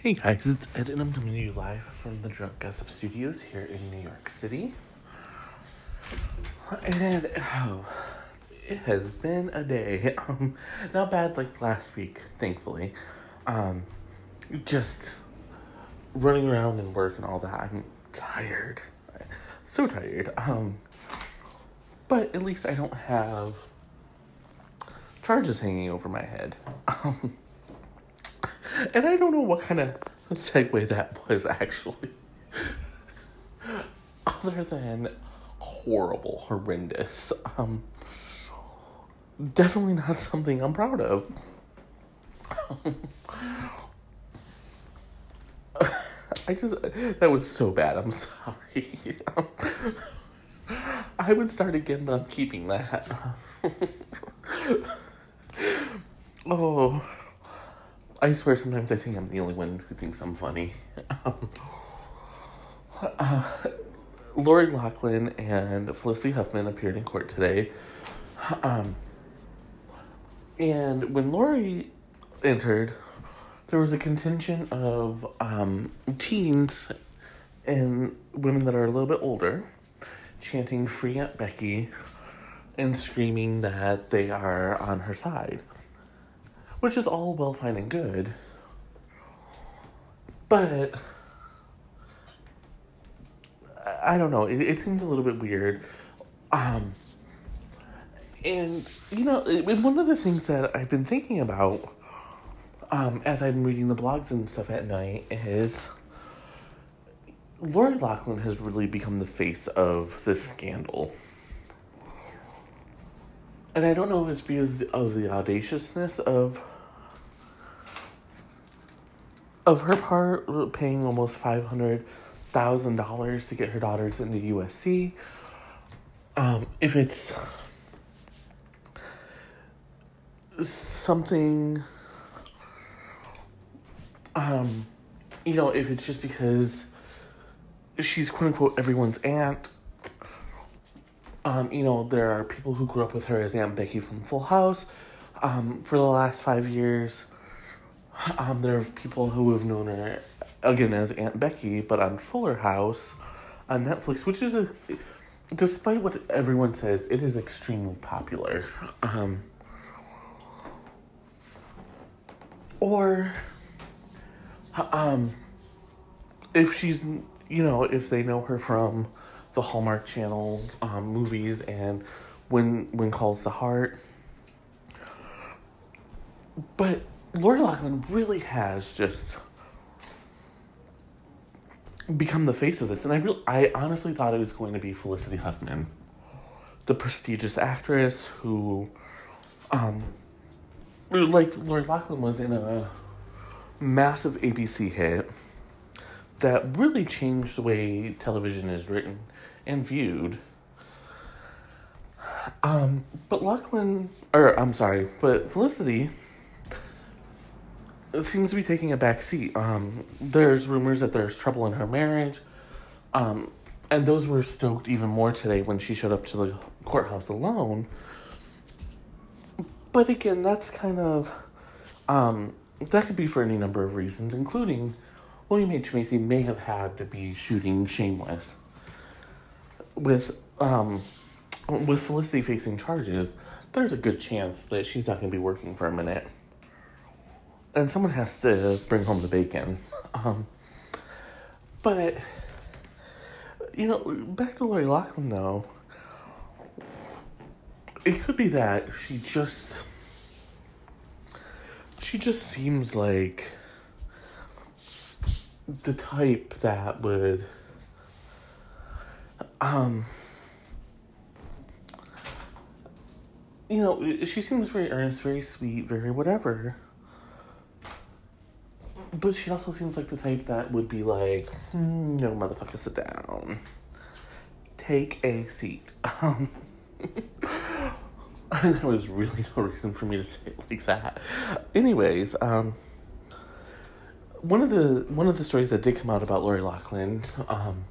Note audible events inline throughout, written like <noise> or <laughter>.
Hey guys, it's Ed and I'm coming to you live from the Drunk Gossip Studios here in New York City. And oh, it has been a day. Um, not bad like last week, thankfully. Um, just running around and work and all that. I'm tired, so tired. Um, but at least I don't have charges hanging over my head. <laughs> Um, and I don't know what kind of segue that was actually. Other than horrible, horrendous. Um, definitely not something I'm proud of. <laughs> I just, that was so bad. I'm sorry. <laughs> I would start again, but I'm keeping that. <laughs> oh. I swear sometimes I think I'm the only one who thinks I'm funny. Um, uh, Lori Loughlin and Felicity Huffman appeared in court today. Um, and when Lori entered, there was a contingent of um, teens and women that are a little bit older chanting Free Aunt Becky and screaming that they are on her side which is all well, fine, and good. But I don't know. It, it seems a little bit weird. Um, and you know, it one of the things that I've been thinking about um, as I'm reading the blogs and stuff at night is Lori Loughlin has really become the face of this scandal. And I don't know if it's because of the audaciousness of of her part paying almost five hundred thousand dollars to get her daughters into USC. Um, if it's something, um, you know, if it's just because she's quote unquote everyone's aunt. Um, you know, there are people who grew up with her as Aunt Becky from Full House. Um, for the last five years, um, there are people who have known her again as Aunt Becky, but on Fuller House on Netflix, which is a, despite what everyone says, it is extremely popular. Um, or, um, if she's, you know, if they know her from the Hallmark Channel um, movies and when when calls the heart, but Lori Loughlin really has just become the face of this, and I real I honestly thought it was going to be Felicity Huffman, the prestigious actress who, um, like Lori Loughlin was in a massive ABC hit that really changed the way television is written and viewed. Um, but Loughlin, or I'm sorry, but Felicity seems to be taking a back seat. Um, there's rumors that there's trouble in her marriage. Um, and those were stoked even more today when she showed up to the courthouse alone. But again, that's kind of um, that could be for any number of reasons, including William H Macy may have had to be shooting Shameless with um, with Felicity facing charges. There's a good chance that she's not going to be working for a minute and someone has to bring home the bacon. Um, but you know, back to Lori Loughlin though, it could be that she just she just seems like the type that would um you know, she seems very earnest, very sweet, very whatever but she also seems like the type that would be like, mm, no, motherfucker, sit down. Take a seat. <laughs> Um, <laughs> there was really no reason for me to say it like that. Anyways, um, one of the one of the stories that did come out about Lori Loughlin um,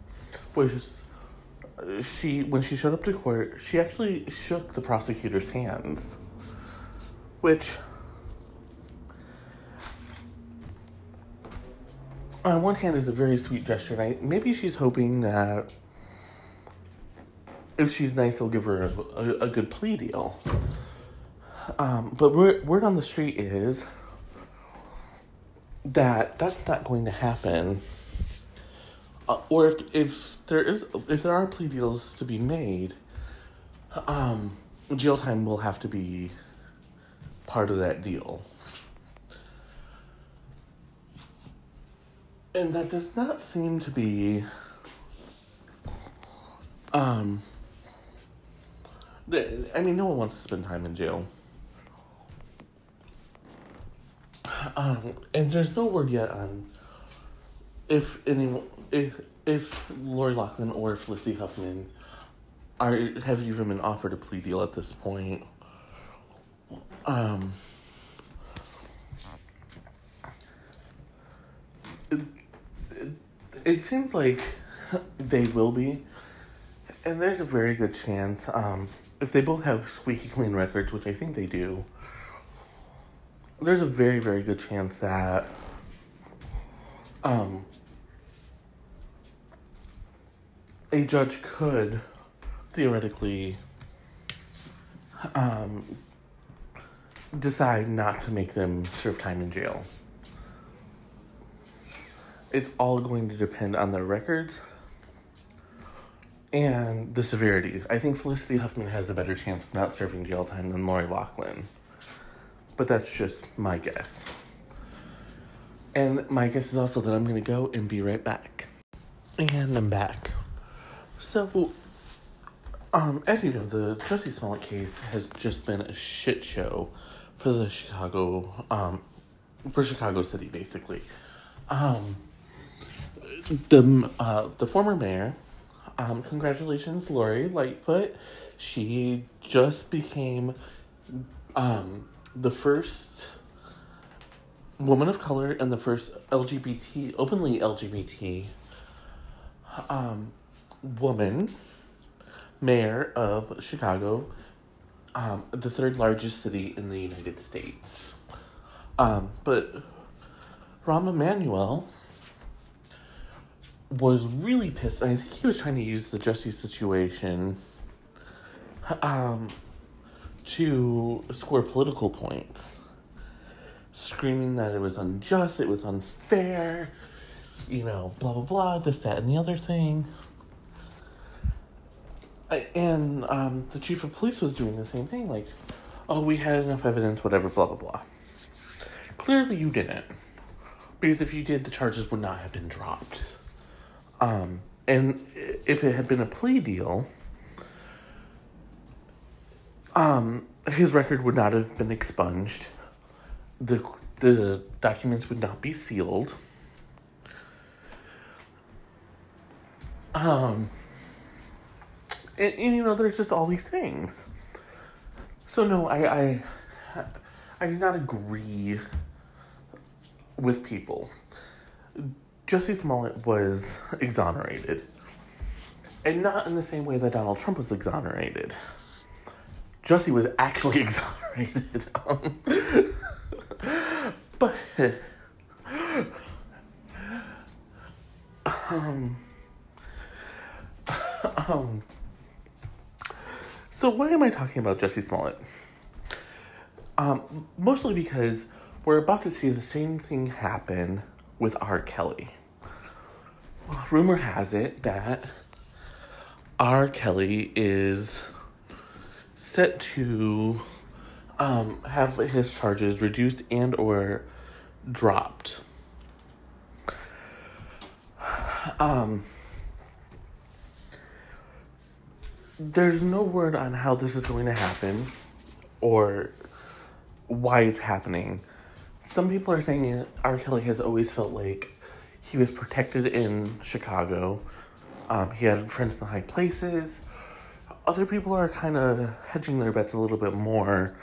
was she when she showed up to court, she actually shook the prosecutor's hands, which on one hand, is a very sweet gesture, and I, maybe she's hoping that if she's nice, they'll give her a, a, a good plea deal. Um, but word, word on the street is that that's not going to happen. Uh, or if if there is if there are plea deals to be made, um, jail time will have to be part of that deal. And that does not seem to be um I mean no one wants to spend time in jail. Um, and there's no word yet on if any if if Lori Loughlin or Felicity Huffman are have even been offered a plea deal at this point. Um, it, it, it seems like they will be, and there's a very good chance. Um, if they both have squeaky clean records, which I think they do, there's a very very good chance that um, a judge could theoretically um, decide not to make them serve time in jail. It's all going to depend on their records and the severity. I think Felicity Huffman has a better chance of not serving jail time than Lori Loughlin. But that's just my guess. And my guess is also that I'm to go and be right back. And I'm back. So, um, as you know, the Jussie Smollett case has just been a shit show for the Chicago, um, for Chicago City, basically. Um, the uh, the former mayor, um, congratulations, Lori Lightfoot. She just became, um, the first woman of color and the first LGBT, openly LGBT, um, woman mayor of Chicago, um, the third largest city in the United States. Um, but Rahm Emanuel was really pissed. I think he was trying to use the Jussie situation um, to score political points, screaming that it was unjust, it was unfair, you know, blah, blah, blah, this, that, and the other thing and um, the chief of police was doing the same thing, like, oh, we had enough evidence, whatever, blah, blah, blah. Clearly, you didn't. Because if you did, the charges would not have been dropped. Um, and if it had been a plea deal, um, his record would not have been expunged. The, the documents would not be sealed. Um, and, and you know, there's just all these things. So no, I I I do not agree with people. Jussie Smollett was exonerated. And not in the same way that Donald Trump was exonerated. Jussie was actually <laughs> exonerated. Um, <laughs> but um um so why am I talking about Jussie Smollett? Um, mostly because we're about to see the same thing happen with R. Kelly. Rumor has it that R. Kelly is set to um, have his charges reduced and or dropped. Um, there's no word on how this is going to happen or why it's happening. Some people are saying R. Kelly has always felt like he was protected in Chicago. Um, he had friends in high places. Other people are kind of hedging their bets a little bit more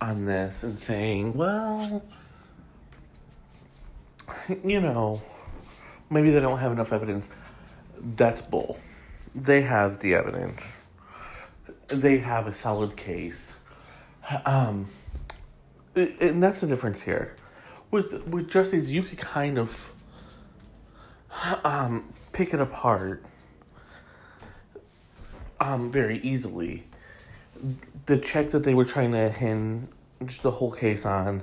on this and saying, well, you know, maybe they don't have enough evidence. That's bull. They have the evidence they have a solid case. Um, and that's the difference here. With with Justice, you could kind of um, pick it apart um, very easily. The check that they were trying to hinge the whole case on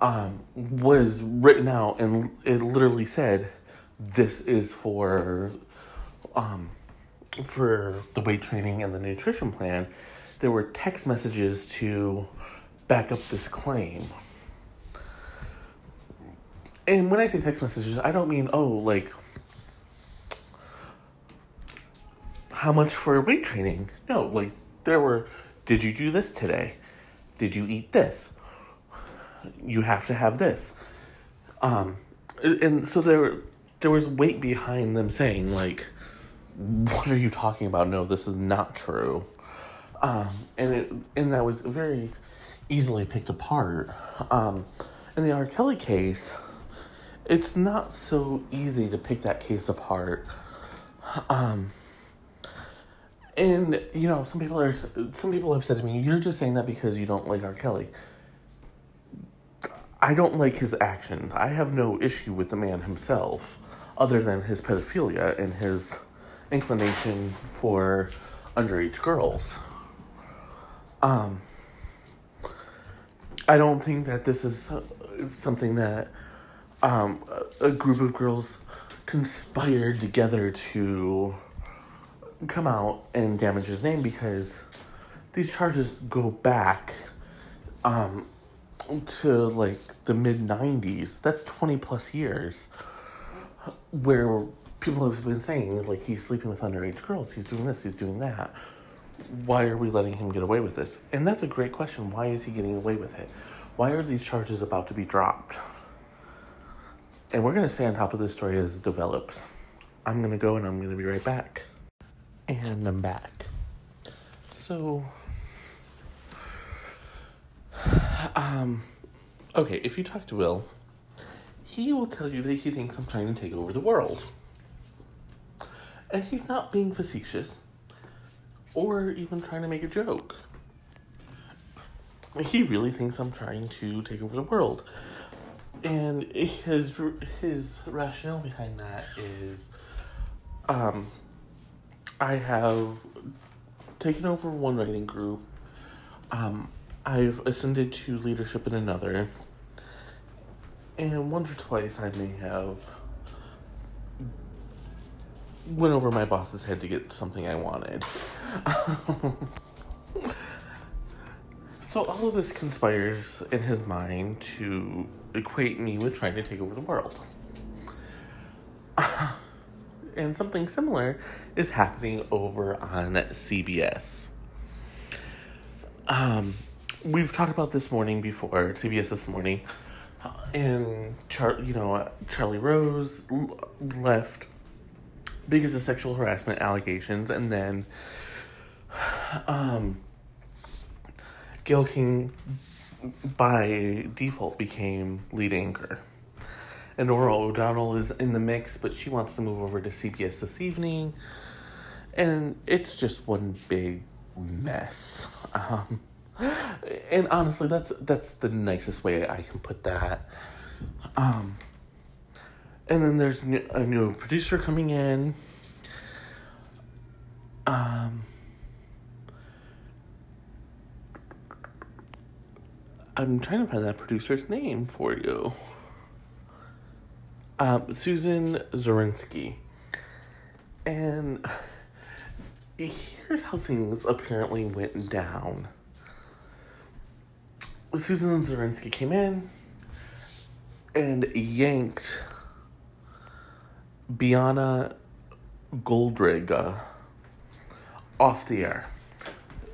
um, was written out, and it literally said, "This is for um, for the weight training and the nutrition plan." There were text messages to back up this claim. And when I say text messages, I don't mean, oh, like, how much for weight training? No, like, there were, did you do this today? Did you eat this? You have to have this. Um, and so there, there was weight behind them saying, like, what are you talking about? No, this is not true. Um, and it, and that was very easily picked apart. Um, in the R. Kelly case, it's not so easy to pick that case apart. Um, and you know, some people are some people have said to me, "You're just saying that because you don't like R. Kelly." I don't like his actions. I have no issue with the man himself, other than his pedophilia and his inclination for underage girls. Um, I don't think that this is something that um, a group of girls conspired together to come out and damage his name because these charges go back um, to like the mid 90s. That's 20 plus years where people have been saying, like, he's sleeping with underage girls, he's doing this, he's doing that why are we letting him get away with this? And that's a great question. Why is he getting away with it? Why are these charges about to be dropped? And we're going to stay on top of this story as it develops. I'm going to go and I'm going to be right back. And I'm back. So, um, okay, if you talk to Will, he will tell you that he thinks I'm trying to take over the world. And he's not being facetious or even trying to make a joke. He really thinks I'm trying to take over the world. And his his rationale behind that is um I have taken over one writing group. Um I've ascended to leadership in another. And once or twice I may have went over my boss's head to get something I wanted. <laughs> so all of this conspires in his mind to equate me with trying to take over the world. And something similar is happening over on CBS. Um, we've talked about this morning before, CBS this morning, and Char- you know Charlie Rose left because of sexual harassment allegations, and then um, Gayle King by default became lead anchor. And Norah O'Donnell is in the mix, but she wants to move over to CBS this evening. And it's just one big mess. Um, and honestly, that's that's the nicest way I can put that. Um, and then there's a new producer coming in. Um, I'm trying to find that producer's name for you. Um, Susan Zirinsky. And here's how things apparently went down. Susan Zirinsky came in and yanked Bianna Golodryga off the air.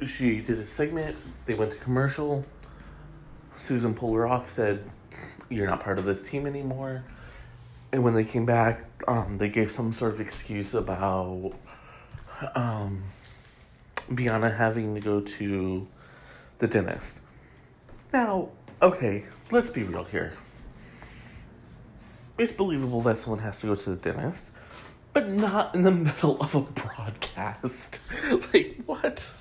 She did a segment, they went to commercial. Susan pulled her off, said, You're not part of this team anymore. And when they came back, um, they gave some sort of excuse about um, Bianna having to go to the dentist. Now, okay, let's be real here it's believable that someone has to go to the dentist, but not in the <laughs> middle of a broadcast. <laughs> like what?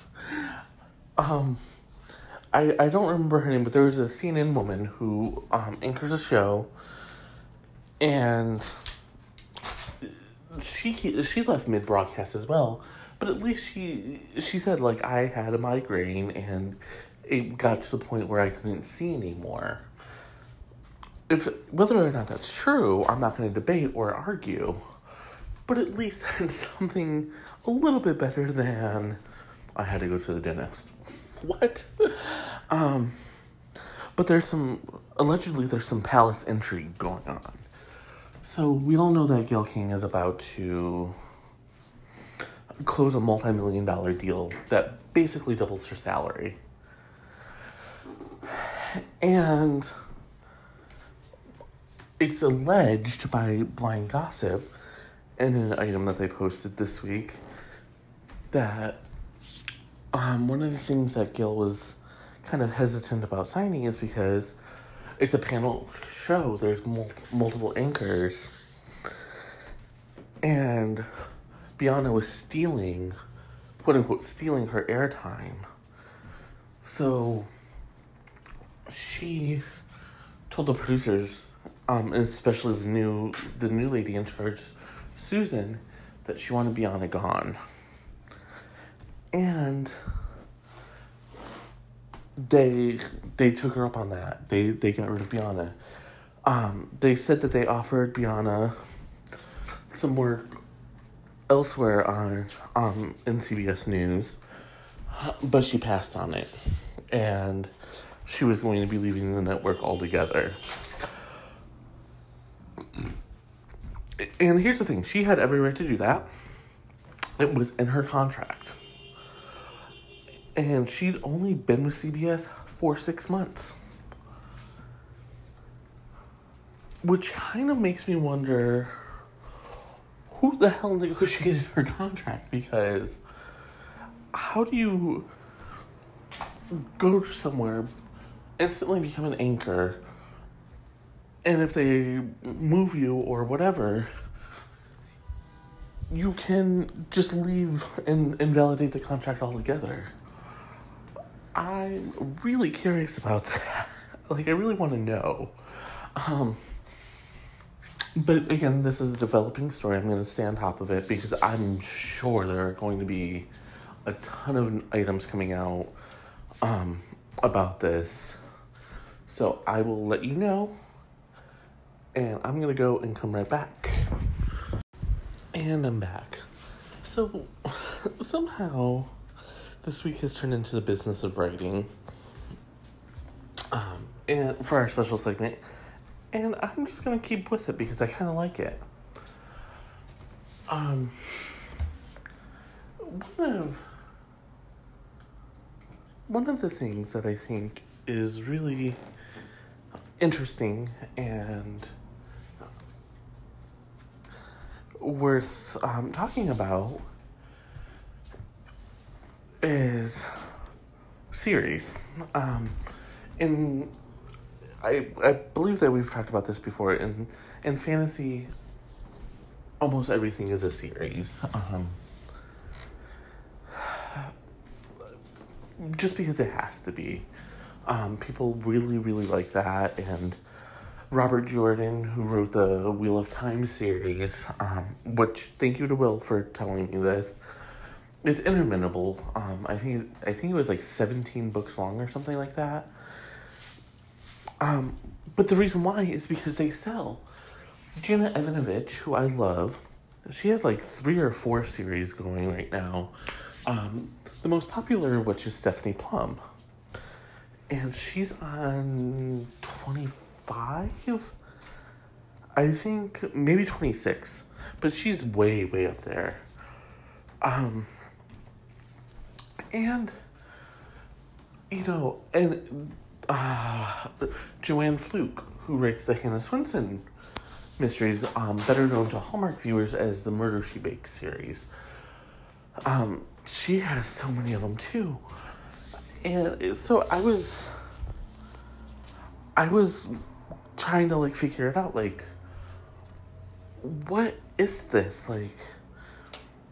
Um, I I don't remember her name, but there was a CNN woman who um, anchors a show, and she she left mid broadcast as well, but at least she she said like I had a migraine and it got to the point where I couldn't see anymore. If whether or not that's true, I'm not going to debate or argue, but at least <laughs> that's something a little bit better than I had to go to the dentist. <laughs> What? Um, but there's some allegedly there's some palace intrigue going on. So we all know that Gayle King is about to close a multi-million dollar deal that basically doubles her salary. And it's alleged by Blind Gossip in an item that they posted this week that um, one of the things that Gayle was kind of hesitant about signing is because it's a panel show. There's mul- multiple anchors, and Bianna was stealing, quote unquote, stealing her airtime. So she told the producers, um, especially the new the new lady in charge, Susan, that she wanted Bianna gone. And they they took her up on that. They they got rid of Bianna. Um, they said that they offered Bianna some work elsewhere on um in CBS News, but she passed on it, and she was going to be leaving the network altogether. And here's the thing: she had every right to do that. It was in her contract and she'd only been with CBS for six months. Which kind of makes me wonder who the hell negotiated <laughs> her contract because how do you go somewhere, instantly become an anchor, and if they move you or whatever, you can just leave and invalidate the contract altogether. I'm really curious about that. <laughs> like, I really want to know. Um, but again, this is a developing story. I'm going to stay on top of it because I'm sure there are going to be a ton of items coming out um, about this. So I will let you know. And I'm going to go and come right back. And I'm back. So <laughs> somehow this week has turned into the business of writing. Um, and for our special segment, and I'm just gonna keep with it because I kind of like it. Um, one of one of the things that I think is really interesting and worth um, talking about is series. Um, in I I believe that we've talked about this before. In in fantasy, almost everything is a series. Um, just because it has to be. Um, people really, really like that. And Robert Jordan, who wrote the Wheel of Time series, um, which thank you to Will for telling me this. It's interminable. Um, I think I think it was like seventeen books long or something like that. Um, but the reason why is because they sell. Janet Evanovich, who I love, she has like three or four series going right now. Um, the most popular of which is Stephanie Plum. And she's on 25? I think maybe 26. But she's way, way up there. Um, and, you know, and uh, Joanne Fluke, who writes the Hannah Swensen mysteries, um, better known to Hallmark viewers as the Murder She Bakes series. Um, she has so many of them too. And so I was I was trying to like figure it out like what is this like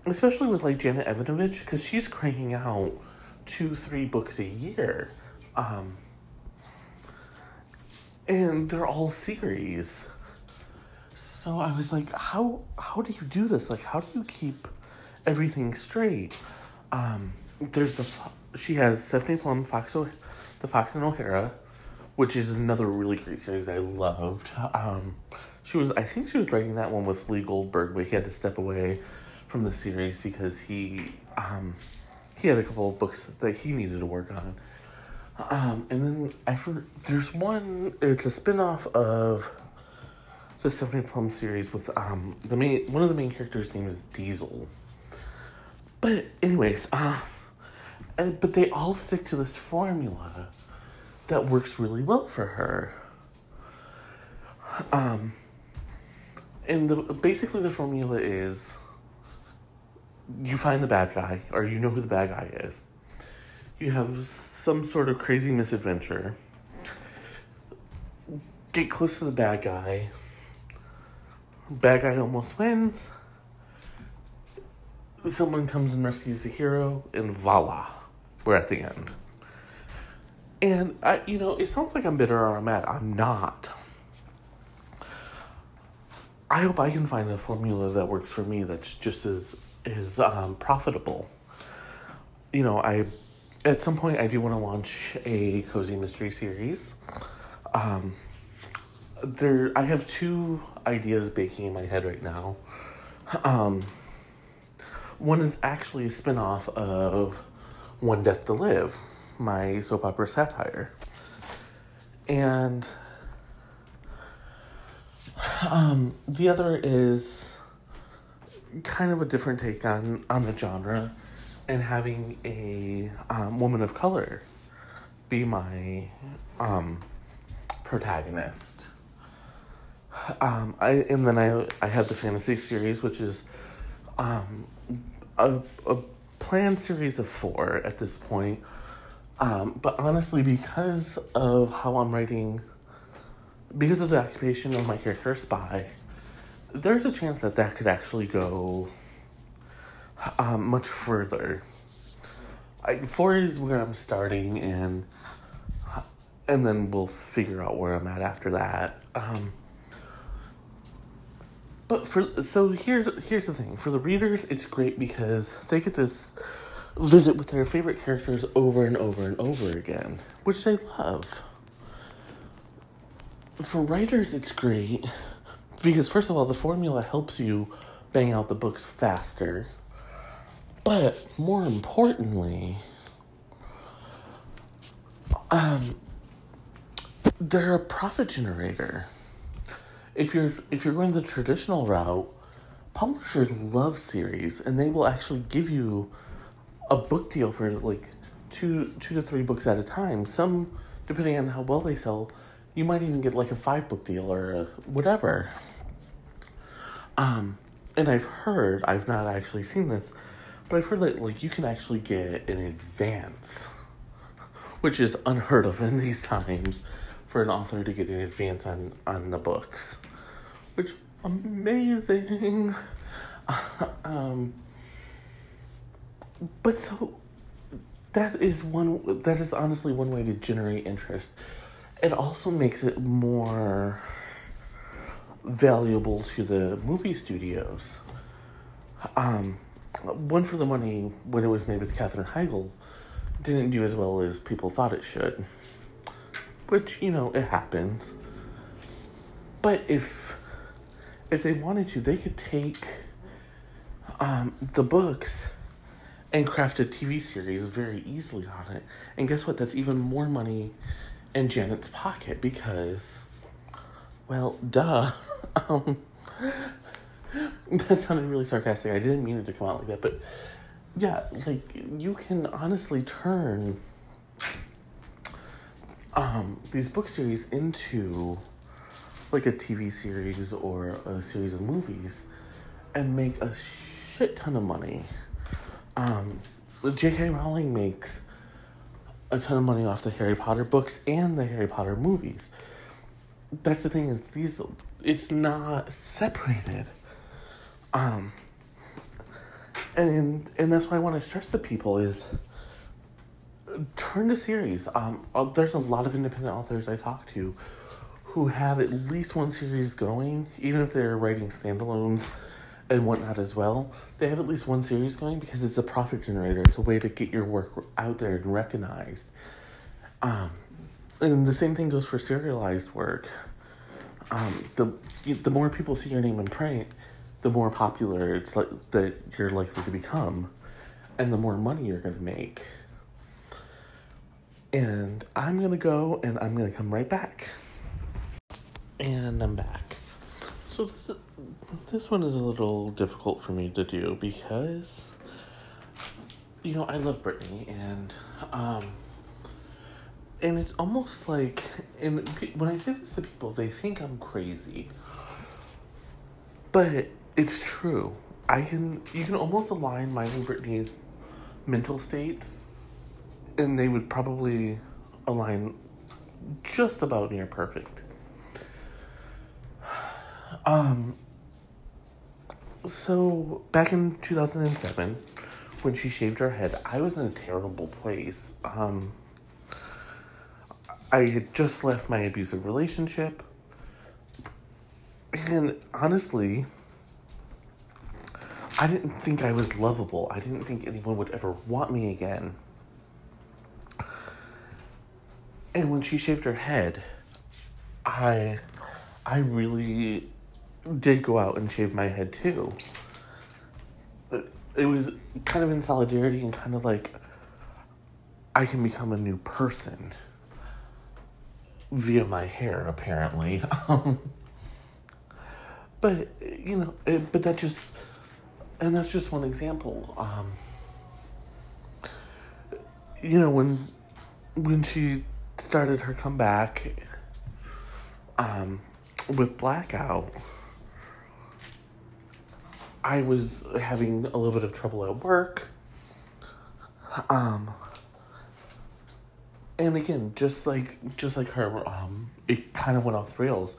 especially with like Janet Evanovich cuz she's cranking out 2 3 books a year. Um and they're all series. So so I was like, how how do you do this? Like, how do you keep everything straight? Um, there's the she has Stephanie Plum, Fox, o- the Fox and O'Hara, which is another really great series I loved. Um, she was I think she was writing that one with Lee Goldberg, but he had to step away from the series because he um, he had a couple of books that he needed to work on. Um, and then I for, there's one. It's a spin-off of the Stephanie Plum series with um the main one of the main characters' name is Diesel. But anyways, uh, uh, but they all stick to this formula that works really well for her. Um, and the basically the formula is you find the bad guy, or you know who the bad guy is. You have some sort of crazy misadventure. Get close to the bad guy. Bad guy almost wins. Someone comes and rescues the hero, and voila, we're at the end. And I, you know, it sounds like I'm bitter or I'm mad. I'm not. I hope I can find the formula that works for me. That's just as is um, profitable. You know, I at some point I do want to launch a cozy mystery series. Um, there, I have two ideas baking in my head right now. Um, one is actually a spin-off of One Death to Live, my soap opera satire. And um, the other is kind of a different take on, on the genre and having a um, woman of color be my um, protagonist. Um, I and then I I have the fantasy series, which is um, a a planned series of four at this point. Um, but honestly, because of how I'm writing, because of the occupation of my character spy, there's a chance that that could actually go um, much further. I, four is where I'm starting, and and then we'll figure out where I'm at after that. Um, but for so here's here's the thing for the readers, it's great because they get to visit with their favorite characters over and over and over again, which they love. For writers, it's great because first of all, the formula helps you bang out the books faster. But more importantly, um, they're a profit generator. If you're if you're going the traditional route, publishers love series and they will actually give you a book deal for like two two to three books at a time. Some depending on how well they sell, you might even get like a five book deal or whatever. Um, and I've heard, I've not actually seen this, but I've heard that like you can actually get an advance, which is unheard of in these times for an author to get an advance on on the books, which amazing. <laughs> um, but so that is one that is honestly one way to generate interest. It also makes it more valuable to the movie studios. Um, one for the money when it was made with Katherine Heigl didn't do as well as people thought it should, which you know it happens. But if if they wanted to, they could take um, the books and craft a TV series very easily on it. And guess what? That's even more money in Janet's pocket because, well, duh. <laughs> um, that sounded really sarcastic. I didn't mean it to come out like that, but yeah, like you can honestly turn um, these book series into like a TV series or a series of movies and make a shit ton of money. Um, J.K. Rowling makes a ton of money off the Harry Potter books and the Harry Potter movies. That's the thing is these it's not separated. Um and and that's why I want to stress to people is turn to series. Um, uh, there's a lot of independent authors I talk to who who have at least one series going, even if they're writing standalones and whatnot as well, they have at least one series going because it's a profit generator. It's a way to get your work out there and recognized. Um, and the same thing goes for serialized work. Um, the the more people see your name in print, the more popular it's like that you're likely to become, and the more money you're going to make. And I'm gonna go, and I'm gonna come right back. And I'm back. So this this one is a little difficult for me to do because you know I love Britney and um and it's almost like and when I say this to people they think I'm crazy. But it's true. I can you can almost align mine and Britney's mental states and they would probably align just about near perfect. Um, so back in 2007, when she shaved her head, I was in a terrible place. Um, I had just left my abusive relationship. And honestly, I didn't think I was lovable. I didn't think anyone would ever want me again. And when she shaved her head, I I really did go out and shave my head too. It was kind of in solidarity and kind of like I can become a new person via my hair, apparently. <laughs> Um, but you know, it, but that just and that's just one example. Um, you know, when when she started her comeback um, with Blackout I was having a little bit of trouble at work. Um, and again, just like just like her, um, it kind of went off the rails,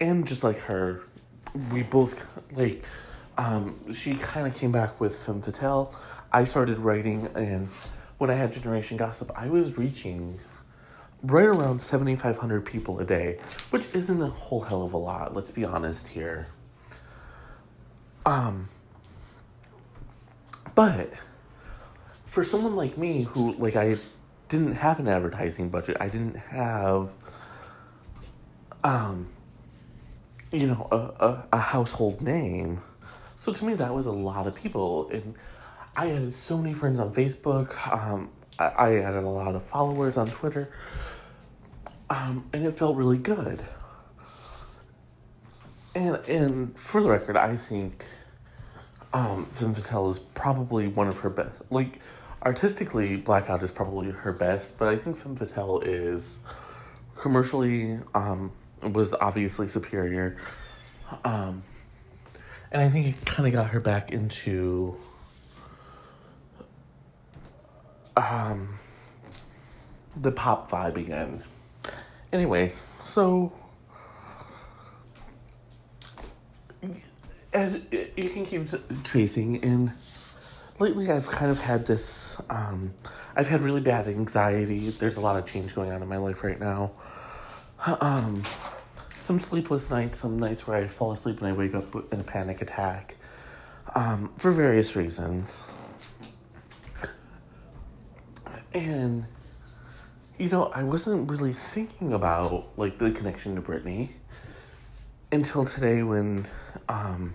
and just like her, we both like, um, she kind of came back with Femme Fatale. I started writing, and when I had Generation Gossip, I was reaching right around seventy five hundred people a day, which isn't a whole hell of a lot. Let's be honest here. Um, but for someone like me who, like, I didn't have an advertising budget, I didn't have, um, you know, a, a, a household name. So to me, that was a lot of people. And I had so many friends on Facebook. Um, I, I had a lot of followers on Twitter. Um, and it felt really good. And and for the record, I think um, Femme is probably one of her best. Like artistically, Blackout is probably her best, but I think Femme Fatale is commercially um, was obviously superior. Um, and I think it kind of got her back into um, the pop vibe again. Anyways, so as you can keep tracing and lately i've kind of had this um, i've had really bad anxiety. There's a lot of change going on in my life right now. Um, some sleepless nights some nights where i fall asleep and i wake up in a panic attack um, for various reasons. And you know i wasn't really thinking about like the connection to Britney until today when um,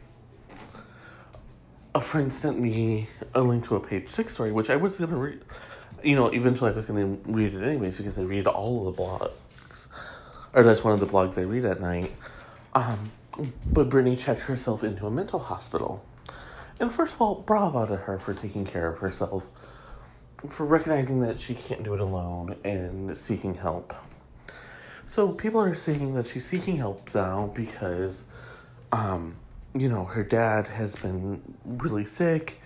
a friend sent me a link to a page six story, which I was gonna read. You know, eventually I was gonna read it anyways because I read all of the blogs, or that's one of the blogs I read at night. Um, but Britney checked herself into a mental hospital, and first of all, bravo to her for taking care of herself, for recognizing that she can't do it alone and seeking help. So people are saying that she's seeking help now because, um, you know, her dad has been really sick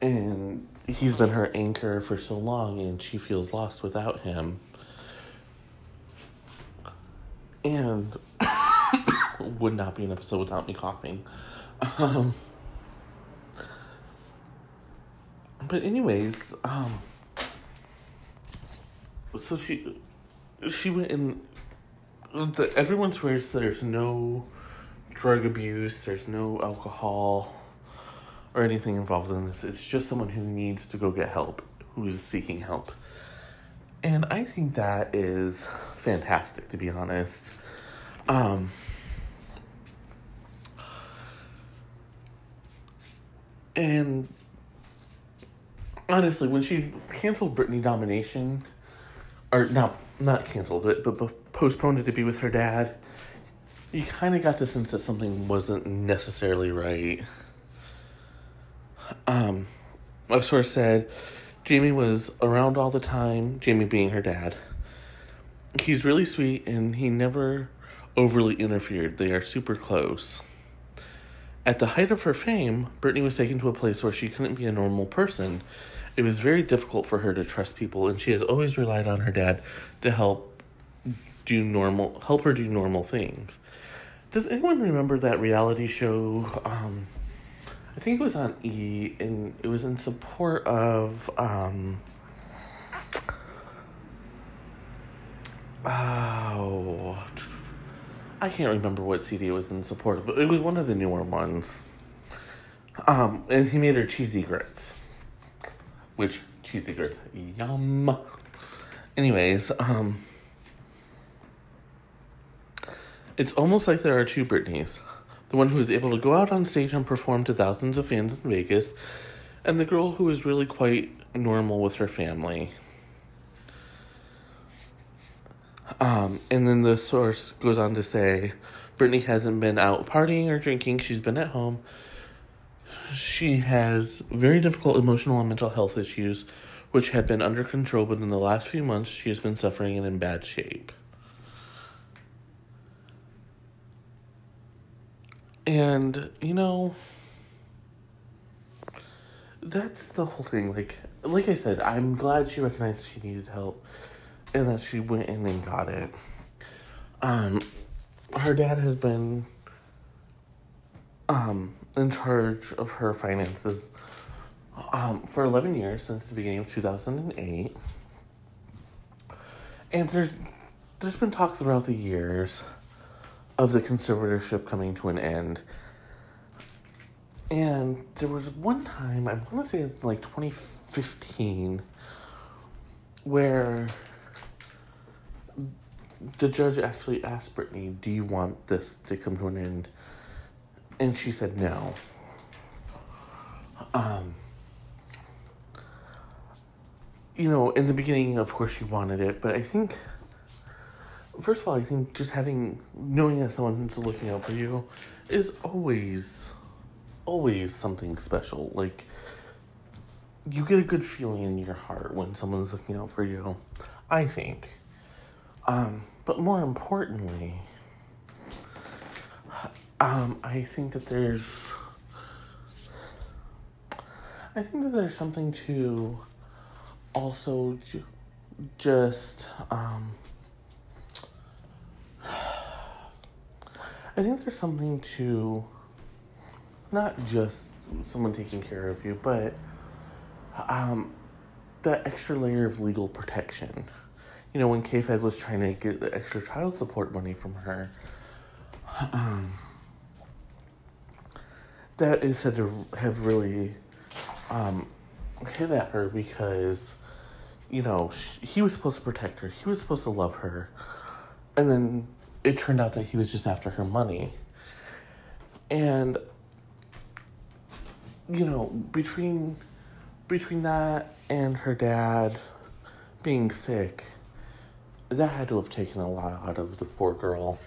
and he's been her anchor for so long and she feels lost without him. And <coughs> would not be an episode without me coughing. Um, but anyways, um, so she she went and the, everyone swears there's no drug abuse, there's no alcohol or anything involved in this. It's just someone who needs to go get help, who is seeking help. And I think that is fantastic, to be honest. Um, and honestly, when she canceled Britney Domination, or not not canceled it, but, but postponed it to be with her dad, you kind of got the sense that something wasn't necessarily right. Um, a source said Jamie was around all the time, Jamie being her dad. He's really sweet and he never overly interfered. They are super close. At the height of her fame, Britney was taken to a place where she couldn't be a normal person. It was very difficult for her to trust people, and she has always relied on her dad to help do normal help her do normal things. Does anyone remember that reality show? Um, I think it was on E, and it was in support of. Um, oh, I can't remember what CD it was in support of, but it was one of the newer ones. Um, and he made her cheesy grits, which cheesy grits, yum. Anyways, um. It's almost like there are two Britneys the one who is able to go out on stage and perform to thousands of fans in Vegas, and the girl who is really quite normal with her family. Um, and then the source goes on to say Britney hasn't been out partying or drinking, she's been at home. She has very difficult emotional and mental health issues, which have been under control, but in the last few months, she has been suffering and in bad shape. And, you know, that's the whole thing. Like, like I said, I'm glad she recognized she needed help and that she went in and got it. Um, her dad has been um, in charge of her finances um, for 11 years since the beginning of 2008. And there's, there's been talks throughout the years of the conservatorship coming to an end. And there was one time, I want to say like 2015, where the judge actually asked Britney, Do you want this to come to an end? And she said no. Um, you know, in the beginning, of course, she wanted it, but I think first of all, I think just having knowing that someone someone's looking out for you is always always something special. Like you get a good feeling in your heart when someone's looking out for you. I think. Um, but more importantly, um, I think that there's I think that there's something to also ju- just um, I think there's something to not just someone taking care of you, but um, that extra layer of legal protection. You know, when K-Fed was trying to get the extra child support money from her, um, that is said to have really um, hit at her because, you know, she, he was supposed to protect her, he was supposed to love her, and then it turned out that he was just after her money. And you know, between between that and her dad being sick, that had to have taken a lot out of the poor girl.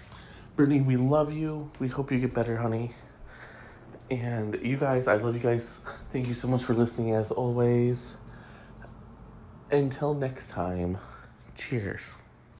Britney, we love you. We hope you get better, honey. And you guys, I love you guys. Thank you so much for listening as always. Until next time, cheers.